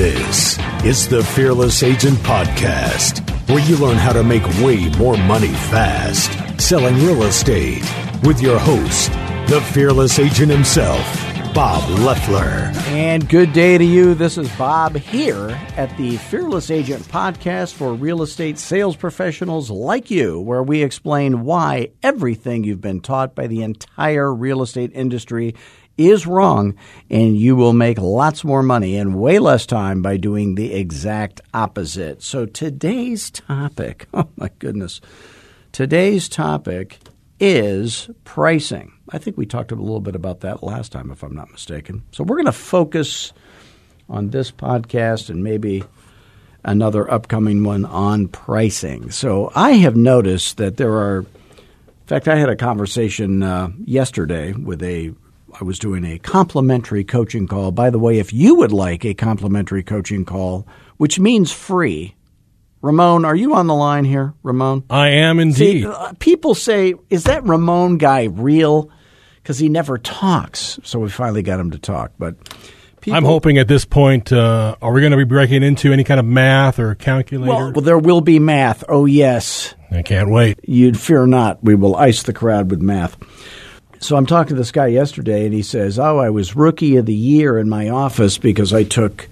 This is the Fearless Agent Podcast, where you learn how to make way more money fast selling real estate with your host, the Fearless Agent himself, Bob Loeffler. And good day to you. This is Bob here at the Fearless Agent Podcast for real estate sales professionals like you, where we explain why everything you've been taught by the entire real estate industry is wrong, and you will make lots more money in way less time by doing the exact opposite. So today's topic, oh my goodness, today's topic is pricing. I think we talked a little bit about that last time, if I'm not mistaken. So we're going to focus on this podcast and maybe another upcoming one on pricing. So I have noticed that there are, in fact, I had a conversation uh, yesterday with a I was doing a complimentary coaching call. By the way, if you would like a complimentary coaching call, which means free, Ramon, are you on the line here, Ramon? I am indeed. See, uh, people say, is that Ramon guy real? Because he never talks. So we finally got him to talk. But people, I'm hoping at this point, uh, are we going to be breaking into any kind of math or calculator? Well, well, there will be math. Oh, yes. I can't wait. You'd fear not. We will ice the crowd with math. So I'm talking to this guy yesterday, and he says, "Oh, I was rookie of the year in my office because I took,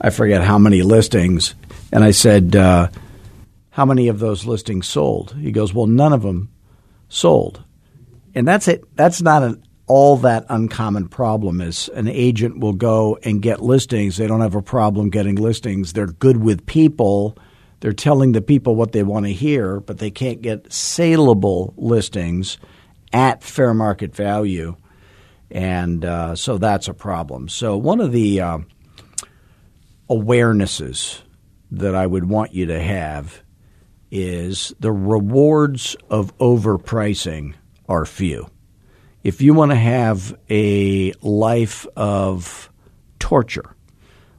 I forget how many listings." And I said, uh, "How many of those listings sold?" He goes, "Well, none of them sold." And that's it. That's not an all that uncommon problem. Is an agent will go and get listings. They don't have a problem getting listings. They're good with people. They're telling the people what they want to hear, but they can't get saleable listings at fair market value. And uh, so that's a problem. So, one of the uh, awarenesses that I would want you to have is the rewards of overpricing are few. If you want to have a life of torture,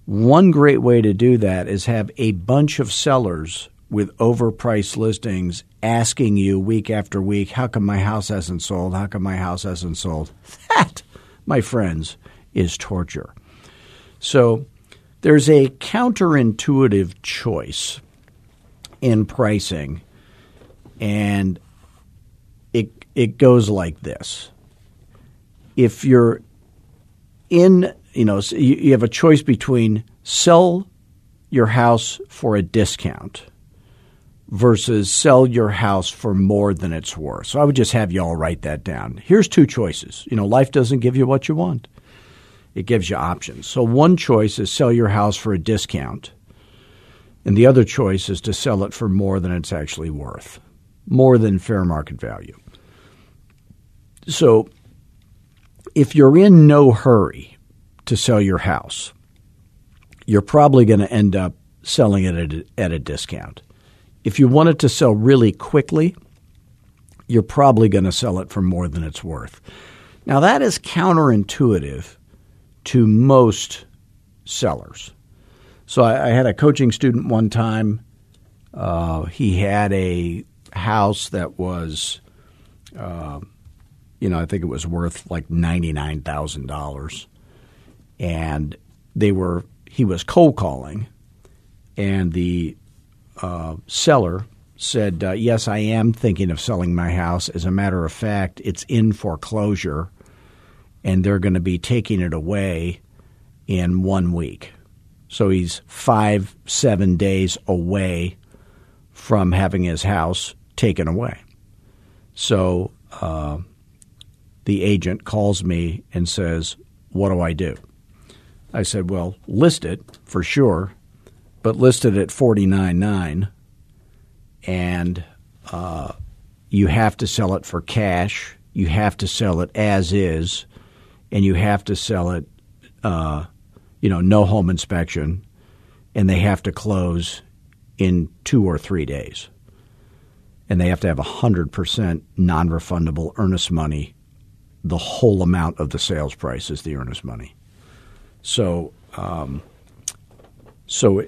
one great way to do that is have a bunch of sellers with overpriced listings asking you week after week, how come my house hasn't sold? How come my house hasn't sold? That, my friends, is torture. So there's a counterintuitive choice in pricing, and it it goes like this. If you're in, you know, you have a choice between sell your house for a discount – versus sell your house for more than it's worth. So I would just have you all write that down. Here's two choices. You know, life doesn't give you what you want. It gives you options. So one choice is sell your house for a discount. And the other choice is to sell it for more than it's actually worth, more than fair market value. So if you're in no hurry to sell your house, you're probably going to end up selling it at a, at a discount. If you want it to sell really quickly, you're probably going to sell it for more than it's worth. Now, that is counterintuitive to most sellers. So, I, I had a coaching student one time. Uh, he had a house that was, uh, you know, I think it was worth like $99,000. And they were, he was cold calling, and the uh, seller said, uh, Yes, I am thinking of selling my house. As a matter of fact, it's in foreclosure and they're going to be taking it away in one week. So he's five, seven days away from having his house taken away. So uh, the agent calls me and says, What do I do? I said, Well, list it for sure but listed at forty nine nine, and uh, you have to sell it for cash. You have to sell it as is, and you have to sell it, uh, you know, no home inspection, and they have to close in two or three days, and they have to have hundred percent non refundable earnest money. The whole amount of the sales price is the earnest money. So, um, so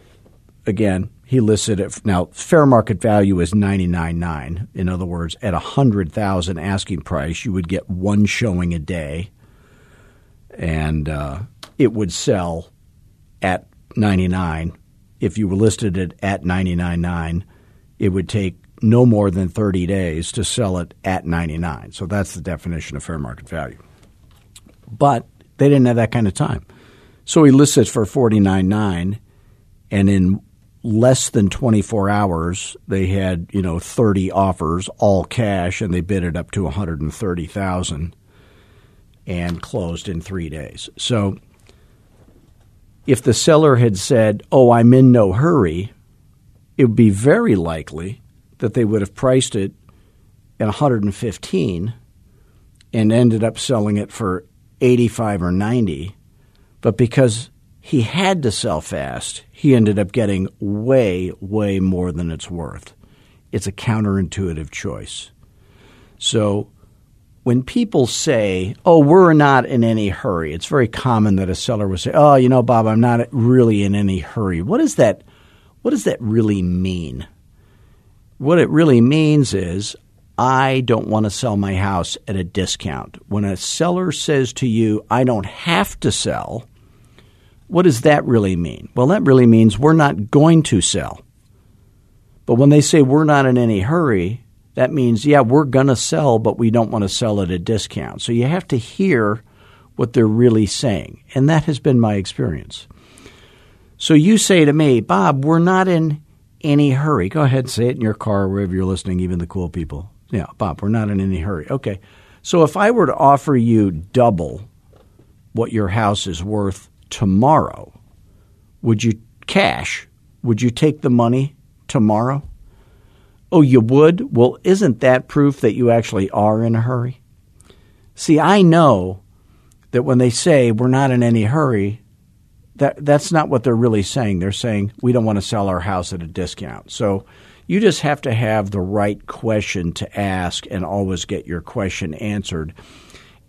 again, he listed it now. Fair market value is ninety nine nine. In other words, at a hundred thousand asking price, you would get one showing a day, and uh, it would sell at 99. If you were listed it at 99.9, it would take no more than 30 days to sell it at 99. So that's the definition of fair market value. But they didn't have that kind of time. So he lists it for 49.9 and in less than 24 hours they had, you know, 30 offers all cash and they bid it up to 130,000 and closed in 3 days. So if the seller had said, "Oh, I'm in no hurry," it would be very likely that they would have priced it at 115 and ended up selling it for 85 or 90. But because he had to sell fast, he ended up getting way, way more than it's worth. It's a counterintuitive choice. So when people say, "Oh, we're not in any hurry," it's very common that a seller will say, "Oh, you know, Bob, I'm not really in any hurry." What does that what does that really mean? What it really means is I don't want to sell my house at a discount. When a seller says to you, "I don't have to sell," what does that really mean? Well, that really means we're not going to sell. But when they say we're not in any hurry, that means, yeah, we're going to sell, but we don't want to sell at a discount. So you have to hear what they're really saying. And that has been my experience. So you say to me, Bob, we're not in any hurry. Go ahead and say it in your car, wherever you're listening, even the cool people. Yeah, Bob, we're not in any hurry. Okay. So if I were to offer you double what your house is worth tomorrow, would you cash? Would you take the money tomorrow? Oh, you would? Well, isn't that proof that you actually are in a hurry? See, I know that when they say we're not in any hurry, that that's not what they're really saying. They're saying we don't want to sell our house at a discount. So you just have to have the right question to ask and always get your question answered.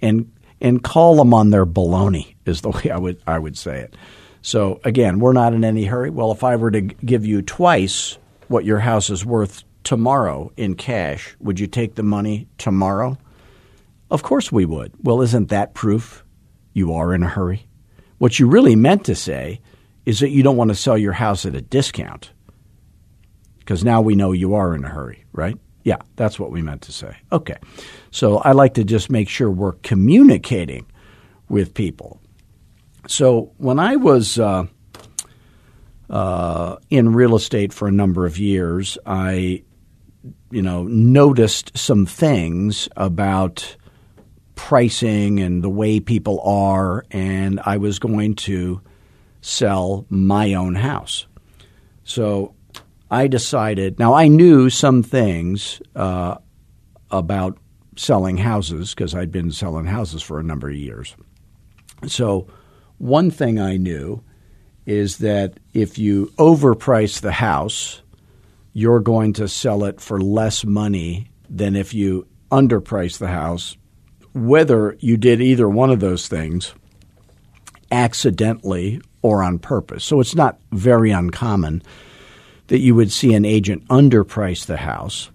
And and call them on their baloney is the way I would I would say it. So again, we're not in any hurry. Well, if I were to give you twice what your house is worth tomorrow in cash, would you take the money tomorrow? Of course we would. Well, isn't that proof you are in a hurry? What you really meant to say is that you don't want to sell your house at a discount. Because now we know you are in a hurry, right? Yeah, that's what we meant to say. Okay. So I like to just make sure we're communicating with people. So when I was uh, uh, in real estate for a number of years, I you know, noticed some things about pricing and the way people are, and I was going to sell my own house. So I decided. Now I knew some things uh, about selling houses because I'd been selling houses for a number of years. So one thing I knew is that if you overprice the house, you're going to sell it for less money than if you underprice the house, whether you did either one of those things accidentally or on purpose. So it's not very uncommon that you would see an agent underprice the house.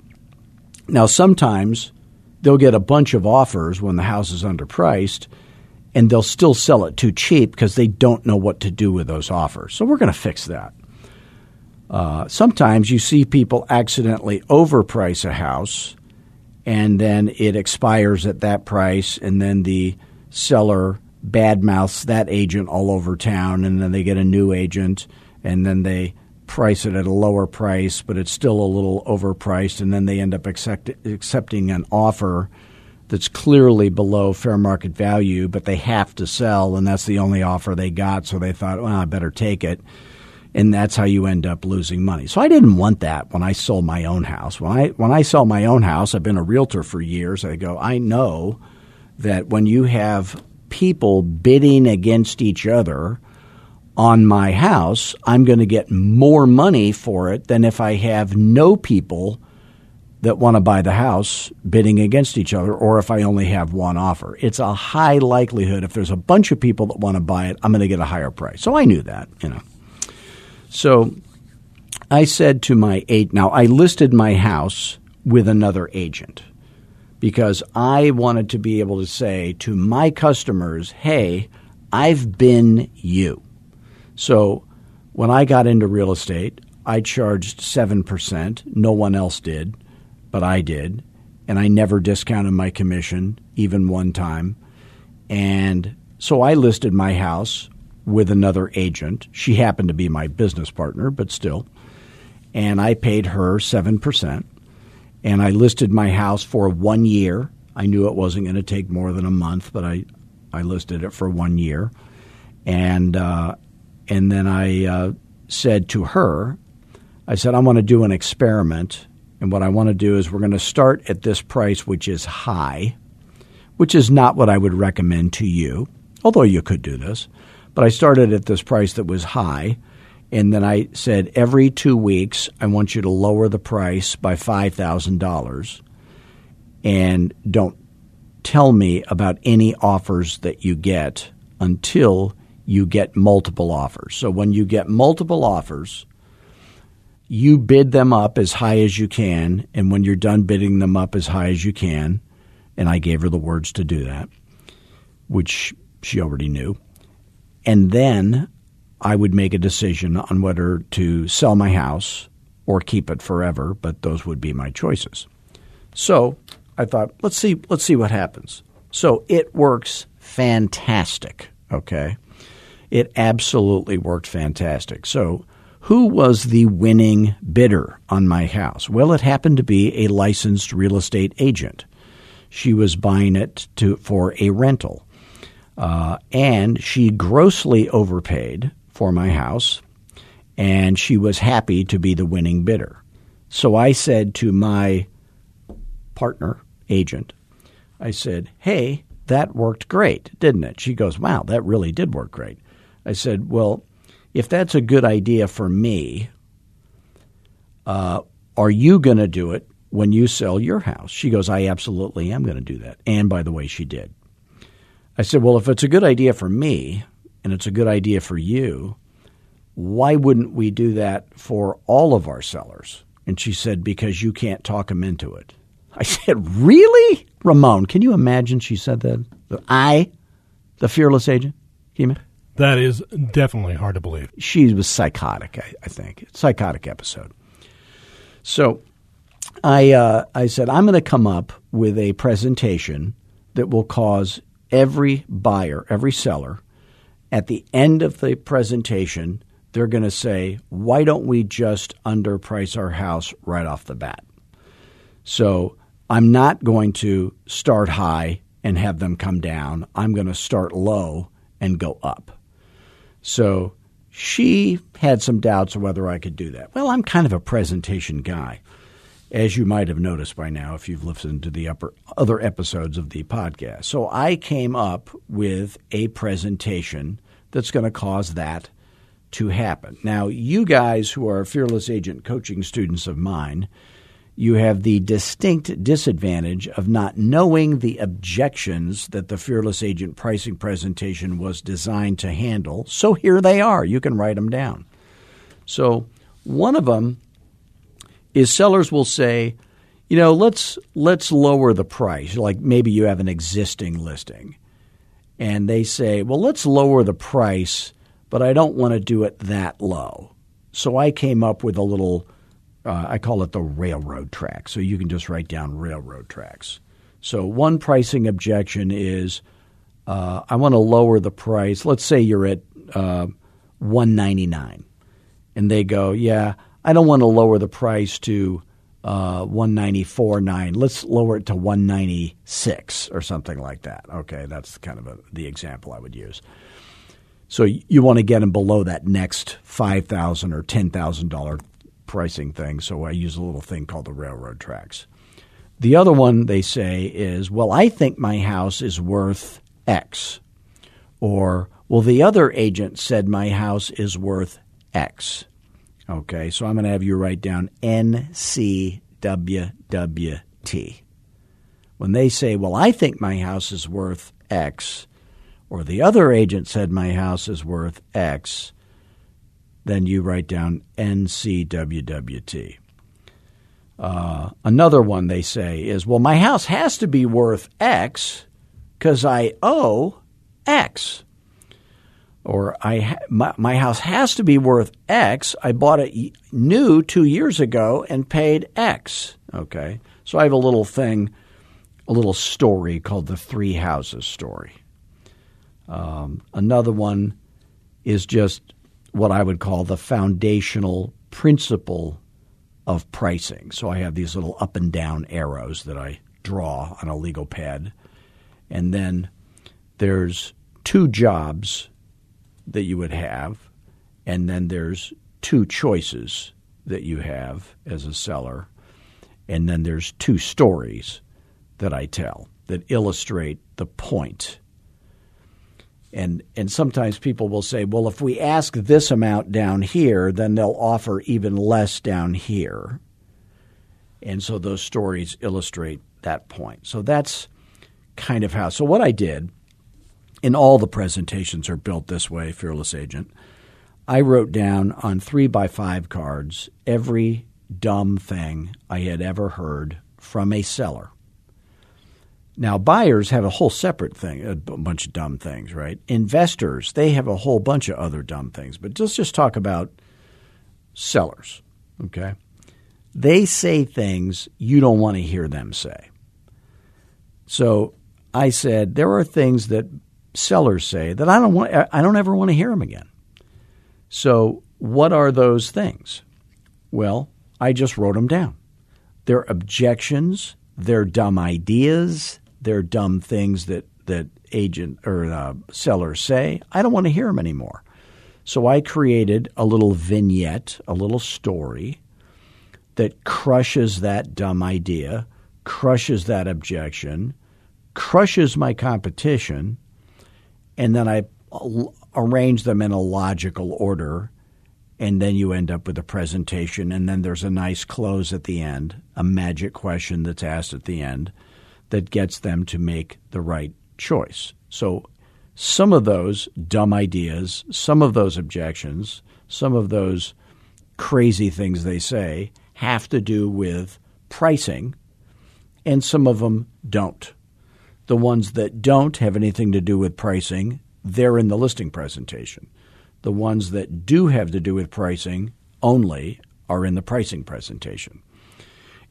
Now, sometimes they'll get a bunch of offers when the house is underpriced and they'll still sell it too cheap because they don't know what to do with those offers. So we're going to fix that. Uh, sometimes you see people accidentally overprice a house and then it expires at that price, and then the seller badmouths that agent all over town, and then they get a new agent, and then they price it at a lower price, but it's still a little overpriced, and then they end up accept- accepting an offer that's clearly below fair market value, but they have to sell, and that's the only offer they got, so they thought, well, I better take it and that's how you end up losing money. So I didn't want that when I sold my own house. When I when I sell my own house, I've been a realtor for years. I go, I know that when you have people bidding against each other on my house, I'm going to get more money for it than if I have no people that want to buy the house bidding against each other or if I only have one offer. It's a high likelihood if there's a bunch of people that want to buy it, I'm going to get a higher price. So I knew that, you know. So I said to my eight, now I listed my house with another agent because I wanted to be able to say to my customers, hey, I've been you. So When I got into real estate, I charged 7%. No one else did, but I did. And I never discounted my commission, even one time. And so I listed my house with another agent. She happened to be my business partner, but still. And I paid her 7%. And I listed my house for one year. I knew it wasn't going to take more than a month, but I, I listed it for one year. And, uh, and then I uh, said to her, I said, I want to do an experiment. And what I want to do is we're going to start at this price, which is high, which is not what I would recommend to you, although you could do this. But I started at this price that was high. And then I said, every two weeks, I want you to lower the price by $5,000. And don't tell me about any offers that you get until you get multiple offers. So when you get multiple offers, you bid them up as high as you can. And when you're done bidding them up as high as you can, and I gave her the words to do that, which she already knew. And then I would make a decision on whether to sell my house or keep it forever, but those would be my choices. So I thought, let's see, let's see what happens. So it works fantastic. Okay. It absolutely worked fantastic. So who was the winning bidder on my house? Well, it happened to be a licensed real estate agent. She was buying it to for a rental. Uh, and she grossly overpaid for my house, and she was happy to be the winning bidder. So I said to my partner, agent, I said, Hey, that worked great, didn't it? She goes, Wow, that really did work great. I said, Well, if that's a good idea for me, uh, are you going to do it when you sell your house? She goes, I absolutely am going to do that. And by the way, she did. I said, Well, if it's a good idea for me and it's a good idea for you, why wouldn't we do that for all of our sellers? And she said, Because you can't talk them into it. I said, Really? Ramon, can you imagine she said that? I, the fearless agent? Can That is definitely hard to believe. She was psychotic, I, I think. Psychotic episode. So I, uh, I said, I'm going to come up with a presentation that will cause every buyer, every seller, at the end of the presentation, they're going to say, why don't we just underprice our house right off the bat? So I'm not going to start high and have them come down. I'm going to start low and go up. So she had some doubts of whether I could do that. Well, I'm kind of a presentation guy as you might have noticed by now if you've listened to the upper, other episodes of the podcast. So I came up with a presentation that's going to cause that to happen. Now, you guys who are Fearless Agent coaching students of mine, you have the distinct disadvantage of not knowing the objections that the Fearless Agent pricing presentation was designed to handle. So here they are. You can write them down. So one of them is sellers will say, you know, let's let's lower the price. Like maybe you have an existing listing, and they say, well, let's lower the price, but I don't want to do it that low. So I came up with a little, uh, I call it the railroad track. So you can just write down railroad tracks. So one pricing objection is, uh, I want to lower the price. Let's say you're at uh, one ninety nine, and they go, yeah. I don't want to lower the price to uh, 194.9. Let's lower it to 196 or something like that. Okay, that's kind of a, the example I would use. So you want to get them below that next five thousand or ten thousand dollar pricing thing. So I use a little thing called the railroad tracks. The other one they say is, well, I think my house is worth X, or well, the other agent said my house is worth X. Okay, so I'm going to have you write down NCWWT. When they say, well, I think my house is worth X, or the other agent said my house is worth X, then you write down NCWWT. Uh, another one they say is, well, my house has to be worth X because I owe X. or I ha- my, my house has to be worth X. I bought it new two years ago and paid X. Okay, so I have a little thing, a little story called the three houses story. Um, another one is just what I would call the foundational principle of pricing. So I have these little up and down arrows that I draw on a legal pad, and then there's two jobs that you would have, and then there's two choices that you have as a seller, and then there's two stories that I tell that illustrate the point. And and sometimes people will say, well, if we ask this amount down here, then they'll offer even less down here. And so those stories illustrate that point. So that's kind of how. So what I did and all the presentations are built this way, Fearless Agent. I wrote down on three by five cards every dumb thing I had ever heard from a seller. Now, buyers have a whole separate thing, a bunch of dumb things, right? Investors, they have a whole bunch of other dumb things. But let's just talk about sellers, okay? They say things you don't want to hear them say. So I said, there are things that sellers say that I don't want I don't ever want to hear them again. So, what are those things? Well, I just wrote them down. They're objections, they're dumb ideas, they're dumb things that that agent or uh, sellers say. I don't want to hear them anymore. So I created a little vignette, a little story that crushes that dumb idea, crushes that objection, crushes my competition, and then I arrange them in a logical order, and then you end up with a presentation, and then there's a nice close at the end, a magic question that's asked at the end that gets them to make the right choice. So some of those dumb ideas, some of those objections, some of those crazy things they say have to do with pricing, and some of them don't. The ones that don't have anything to do with pricing, they're in the listing presentation. The ones that do have to do with pricing only are in the pricing presentation.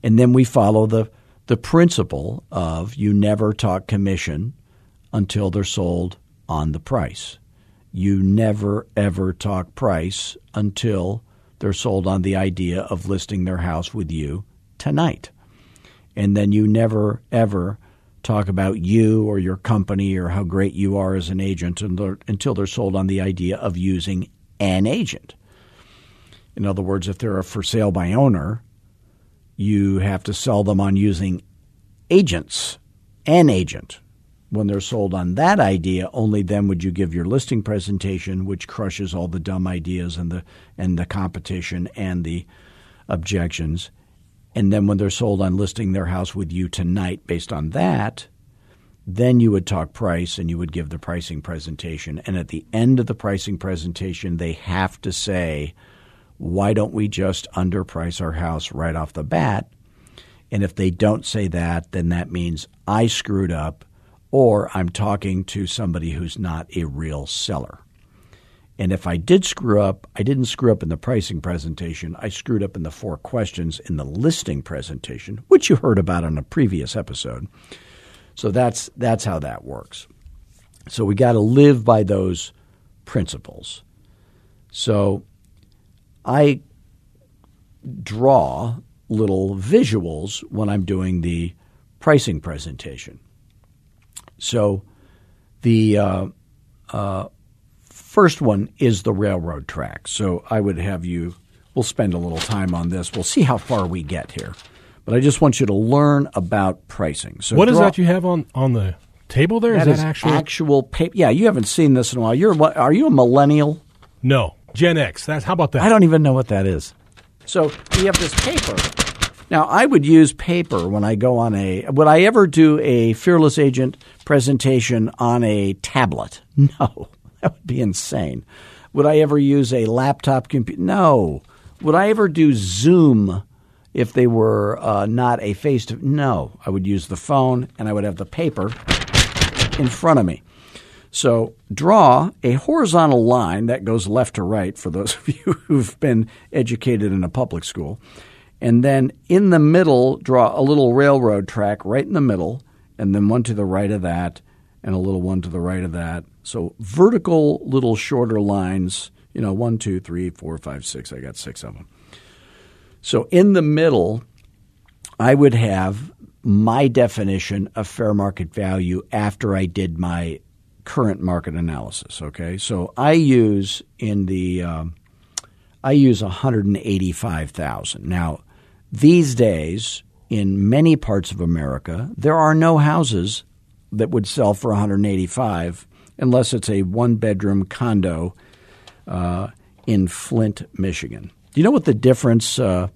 And then we follow the, the principle of you never talk commission until they're sold on the price. You never, ever talk price until they're sold on the idea of listing their house with you tonight. And then you never, ever talk about you or your company or how great you are as an agent until they're sold on the idea of using an agent. In other words, if they're a for sale by owner, you have to sell them on using agents, an agent. When they're sold on that idea, only then would you give your listing presentation, which crushes all the dumb ideas and the and the competition and the objections and then when they're sold on listing their house with you tonight based on that, then you would talk price and you would give the pricing presentation. And at the end of the pricing presentation, they have to say, why don't we just underprice our house right off the bat? And if they don't say that, then that means I screwed up or I'm talking to somebody who's not a real seller. And if I did screw up, I didn't screw up in the pricing presentation. I screwed up in the four questions in the listing presentation, which you heard about on a previous episode. So that's that's how that works. So we got to live by those principles. So I draw little visuals when I'm doing the pricing presentation. So the uh, uh, First one is the railroad track. So I would have you, we'll spend a little time on this. We'll see how far we get here. But I just want you to learn about pricing. So what is that you have on, on the table there? That is that actual? actual paper. Yeah, you haven't seen this in a while. You're are you a millennial? No, Gen X. How about that? I don't even know what that is. So we have this paper. Now I would use paper when I go on a. Would I ever do a fearless agent presentation on a tablet? No. That would be insane. Would I ever use a laptop computer? No. Would I ever do Zoom if they were uh, not a face to? No. I would use the phone and I would have the paper in front of me. So draw a horizontal line that goes left to right for those of you who've been educated in a public school. And then in the middle, draw a little railroad track right in the middle, and then one to the right of that, and a little one to the right of that. So vertical little shorter lines, you know, one, two, three, four, five, six. I got six of them. So in the middle, I would have my definition of fair market value after I did my current market analysis. Okay, so I use in the um, I use 185,000. Now, these days in many parts of America, there are no houses that would sell for 185 unless it's a one bedroom condo uh, in Flint, Michigan. Do you know what the difference uh,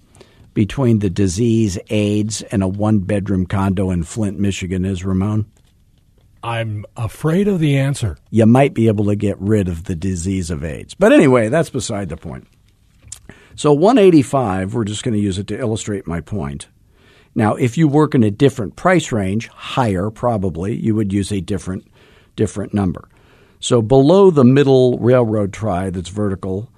between the disease AIDS and a one bedroom condo in Flint, Michigan is, Ramon? I'm afraid of the answer. You might be able to get rid of the disease of AIDS. But anyway, that's beside the point. So 185, we're just going to use it to illustrate my point. Now, if you work in a different price range, higher probably, you would use a different different number. So below the middle railroad tie that's vertical,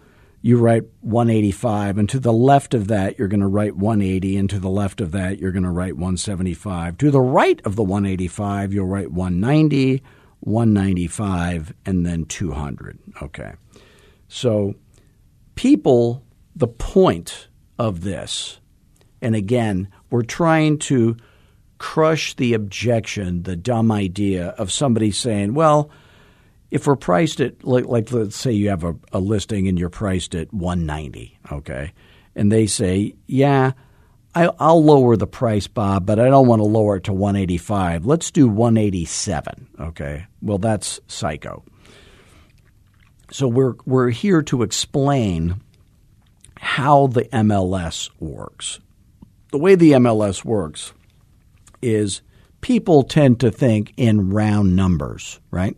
you write 185, and to the left of that, you're going to write 180, and to the left of that, you're going to write 175. To the right of the 185, you'll write 190, 195, and then 200. Okay. So, people, the point of this, and again, we're trying to crush the objection, the dumb idea of somebody saying, well, if we're priced at like, like let's say you have a, a, listing and you're priced at 190 okay? And they say yeah I, will lower the price bob but i don't want to lower it to 185 let's do 187 okay? Well that's psycho. So we're we're here to explain how the mls works. The way the mls works is people tend to think in round numbers right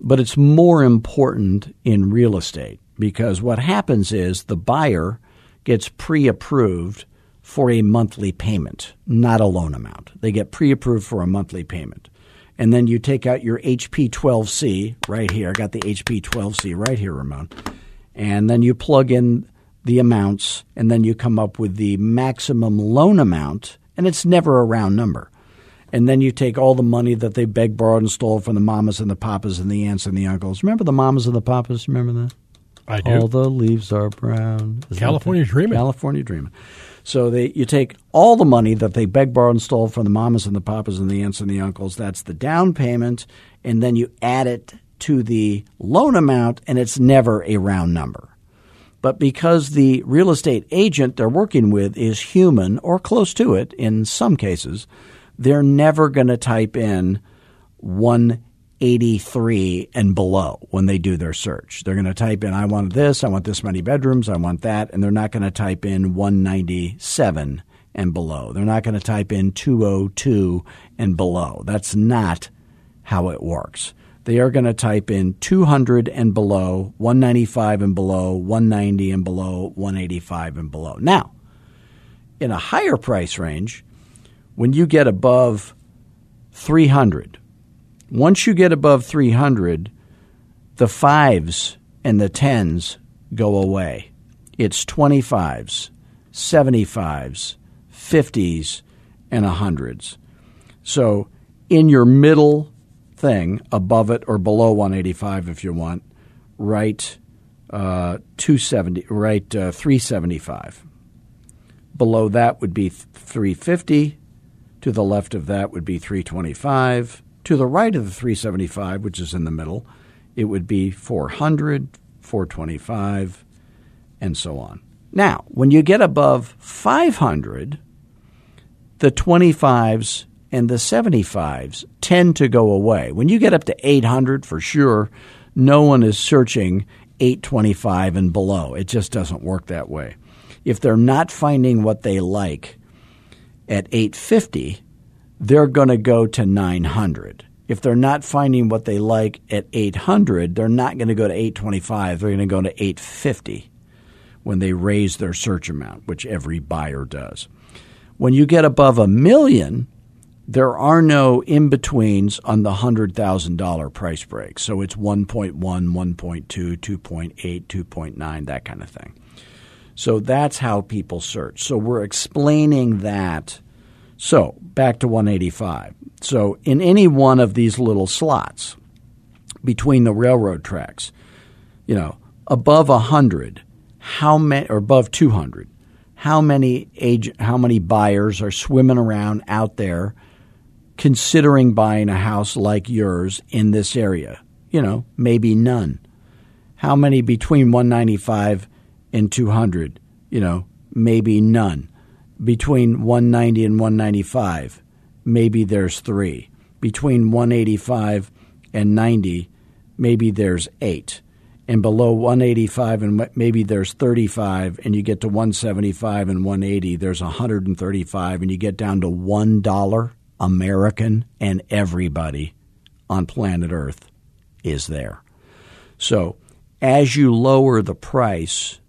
but it's more important in real estate because what happens is the buyer gets pre approved for a monthly payment, not a loan amount. They get pre approved for a monthly payment. And then you take out your HP 12C right here. I got the HP 12C right here, Ramon. And then you plug in the amounts, and then you come up with the maximum loan amount, and it's never a round number and then you take all the money that they begged, borrowed, and stole from the mamas and the papas and the aunts and the uncles. Remember the mamas and the papas? Remember that? I do. All the leaves are brown. Isn't California dreaming. California dreaming. So they, you take all the money that they begged, borrowed, and stole from the mamas and the papas and the aunts and the uncles. That's the down payment, and then you add it to the loan amount, and it's never a round number. But because the real estate agent they're working with is human or close to it in some cases, they're never going to type in 183 and below when they do their search. They're going to type in, I want this, I want this many bedrooms, I want that, and they're not going to type in 197 and below. They're not going to type in 202 and below. That's not how it works. They are going to type in 200 and below, 195 and below, 190 and below, 185 and below. Now, in a higher price range, when you get above 300, once you get above 300, the fives and the tens go away. It's 25s, 75s, 50s, and 100s. So in your middle thing, above it or below 185 if you want, write uh, 270, write uh, 375. Below that would be 350, to the left of that would be 325. To the right of the 375, which is in the middle, it would be 400, 425, and so on. Now, when you get above 500, the 25s and the 75s tend to go away. When you get up to 800, for sure, no one is searching 825 and below. It just doesn't work that way. If they're not finding what they like, at 850, they're going to go to 900. If they're not finding what they like at 800, they're not going to go to 825. They're going to go to 850 when they raise their search amount, which every buyer does. When you get above a million, there are no in betweens on the $100,000 price break. So it's 1.1, 1.2, 2.8, 2.9, that kind of thing. So that's how people search. So we're explaining that. So back to 185. So in any one of these little slots between the railroad tracks, you know, above 100, how many or above 200, how many age how many buyers are swimming around out there considering buying a house like yours in this area? You know, maybe none. How many between 195 and 200? You know, maybe none. Between 190 and 195, maybe there's 3. Between 185 and 90, maybe there's 8 and below 185 and maybe there's 35 and you get to 175 and 180 there's 135 and you get down to $1 American and everybody on planet Earth is there. So as you lower the price,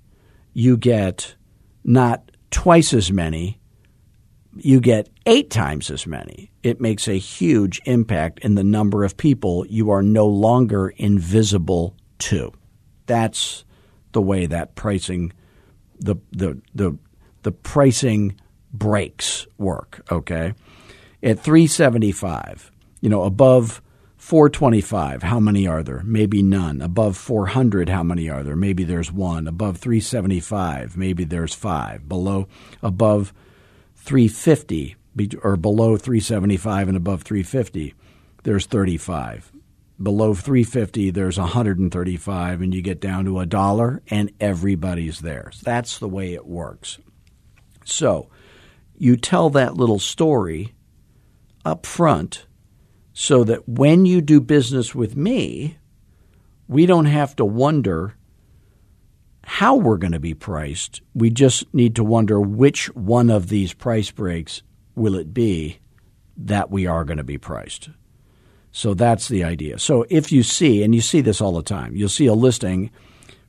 you get not twice as many, you get eight times as many. It makes a huge impact in the number of people you are no longer invisible to. That's the way that pricing the the the the pricing breaks work, okay? at 375, you know, above 425, how many are there? Maybe none. Above 400, how many are there? Maybe there's one. Above 375, maybe there's five. Below, above 350, or below 375 and above 350, there's 35. Below 350, there's 135, and you get down to a dollar, and everybody's there. That's the way it works. So, you tell that little story up front so that when you do business with me, we don't have to wonder how we're going to be priced. We just need to wonder which one of these price breaks will it be that we are going to be priced. So that's the idea. So if you see, and you see this all the time, you'll see a listing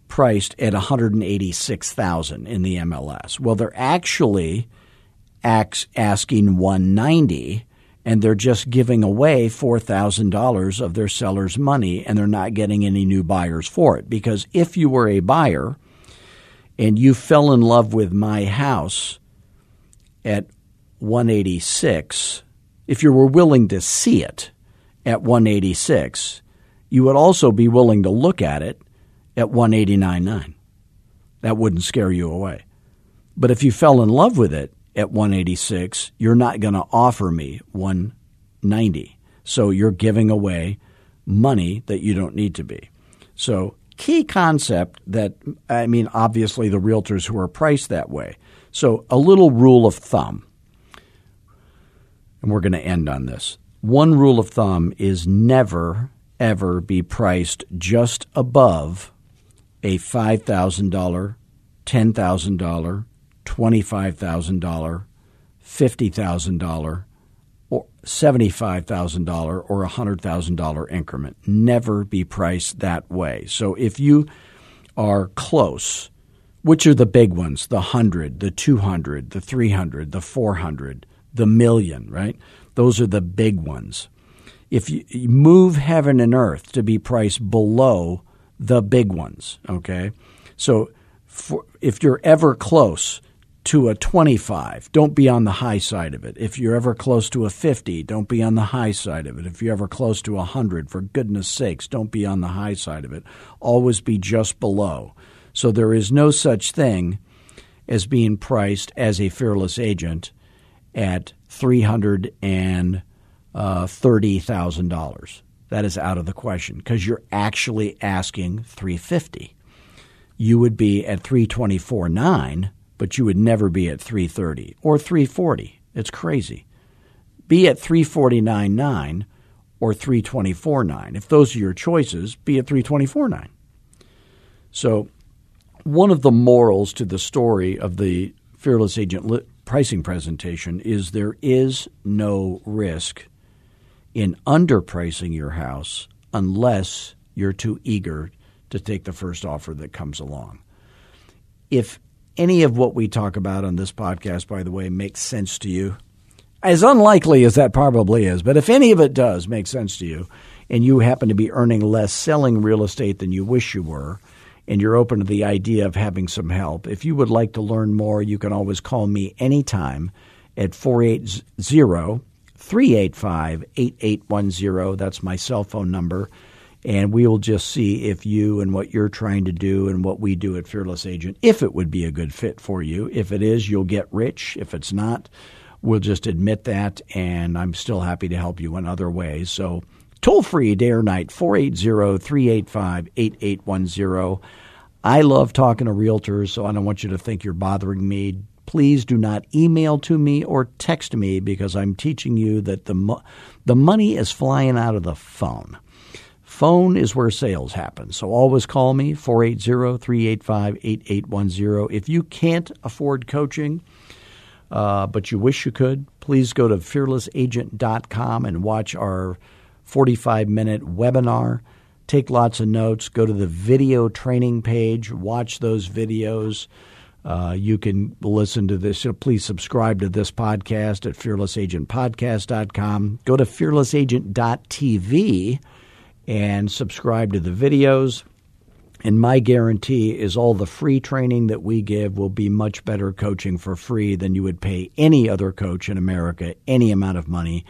priced at 186,000 in the MLS. Well, they're actually asking 190 and they're just giving away $4,000 of their seller's money and they're not getting any new buyers for it. Because if you were a buyer and you fell in love with my house at 186, if you were willing to see it at 186, you would also be willing to look at it at 189.9. That wouldn't scare you away. But if you fell in love with it at 186, you're not going to offer me 190. So you're giving away money that you don't need to be. So key concept that I mean obviously the realtors who are priced that way. So a little rule of thumb. And we're going to end on this. One rule of thumb is never ever be priced just above a $5,000, $10,000, $25,000, $50,000, or $75,000 or $100,000 increment. Never be priced that way. So if you are close, which are the big ones? The 100, the 200, the 300, the 400, the million, right? Those are the big ones. If you move heaven and earth to be priced below the big ones, okay? So for, if you're ever close to a 25, don't be on the high side of it. If you're ever close to a 50, don't be on the high side of it. If you're ever close to a 100, for goodness sakes, don't be on the high side of it. Always be just below. So there is no such thing as being priced as a fearless agent at $330,000. Uh, that is out of the question because you're actually asking 350. You would be at 324.9 but you would never be at 330 or 340. It's crazy. Be at 349.9 or 324.9. If those are your choices, be at 324.9. So, one of the morals to the story of the Fearless Agent pricing presentation is there is no risk in underpricing your house unless you're too eager to take the first offer that comes along. If any of what we talk about on this podcast, by the way, makes sense to you, as unlikely as that probably is, but if any of it does make sense to you, and you happen to be earning less selling real estate than you wish you were, and you're open to the idea of having some help, if you would like to learn more, you can always call me anytime at 480 385 8810. That's my cell phone number. And we will just see if you and what you're trying to do and what we do at Fearless Agent, if it would be a good fit for you. If it is, you'll get rich. If it's not, we'll just admit that. And I'm still happy to help you in other ways. So, toll free day or night, 480 385 8810. I love talking to realtors, so I don't want you to think you're bothering me. Please do not email to me or text me because I'm teaching you that the, mo- the money is flying out of the phone. Phone is where sales happen. So always call me 480-385-8810. If you can't afford coaching, uh, but you wish you could, please go to fearlessagent.com and watch our 45 minute webinar. Take lots of notes. Go to the video training page, watch those videos. Uh, you can listen to this. Please subscribe to this podcast at fearlessagentpodcast.com. Go to fearlessagent.tv and subscribe to the videos. And my guarantee is all the free training that we give will be much better coaching for free than you would pay any other coach in America any amount of money.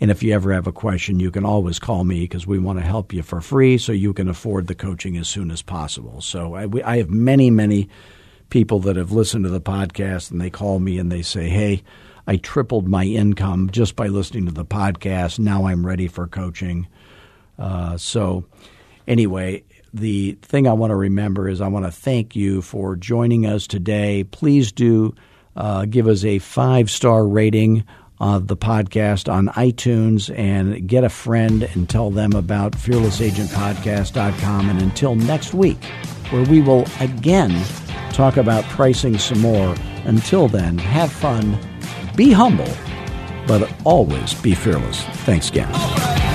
And if you ever have a question, you can always call me because we want to help you for free so you can afford the coaching as soon as possible. So I, we, I have many, many people that have listened to the podcast and they call me and they say, hey, I tripled my income just by listening to the podcast. Now I'm ready for coaching. Uh, so, anyway, the thing I want to remember is I want to thank you for joining us today. Please do uh, give us a five star rating of the podcast on iTunes and get a friend and tell them about fearlessagentpodcast.com. And until next week, where we will again talk about pricing some more. Until then, have fun, be humble, but always be fearless. Thanks again.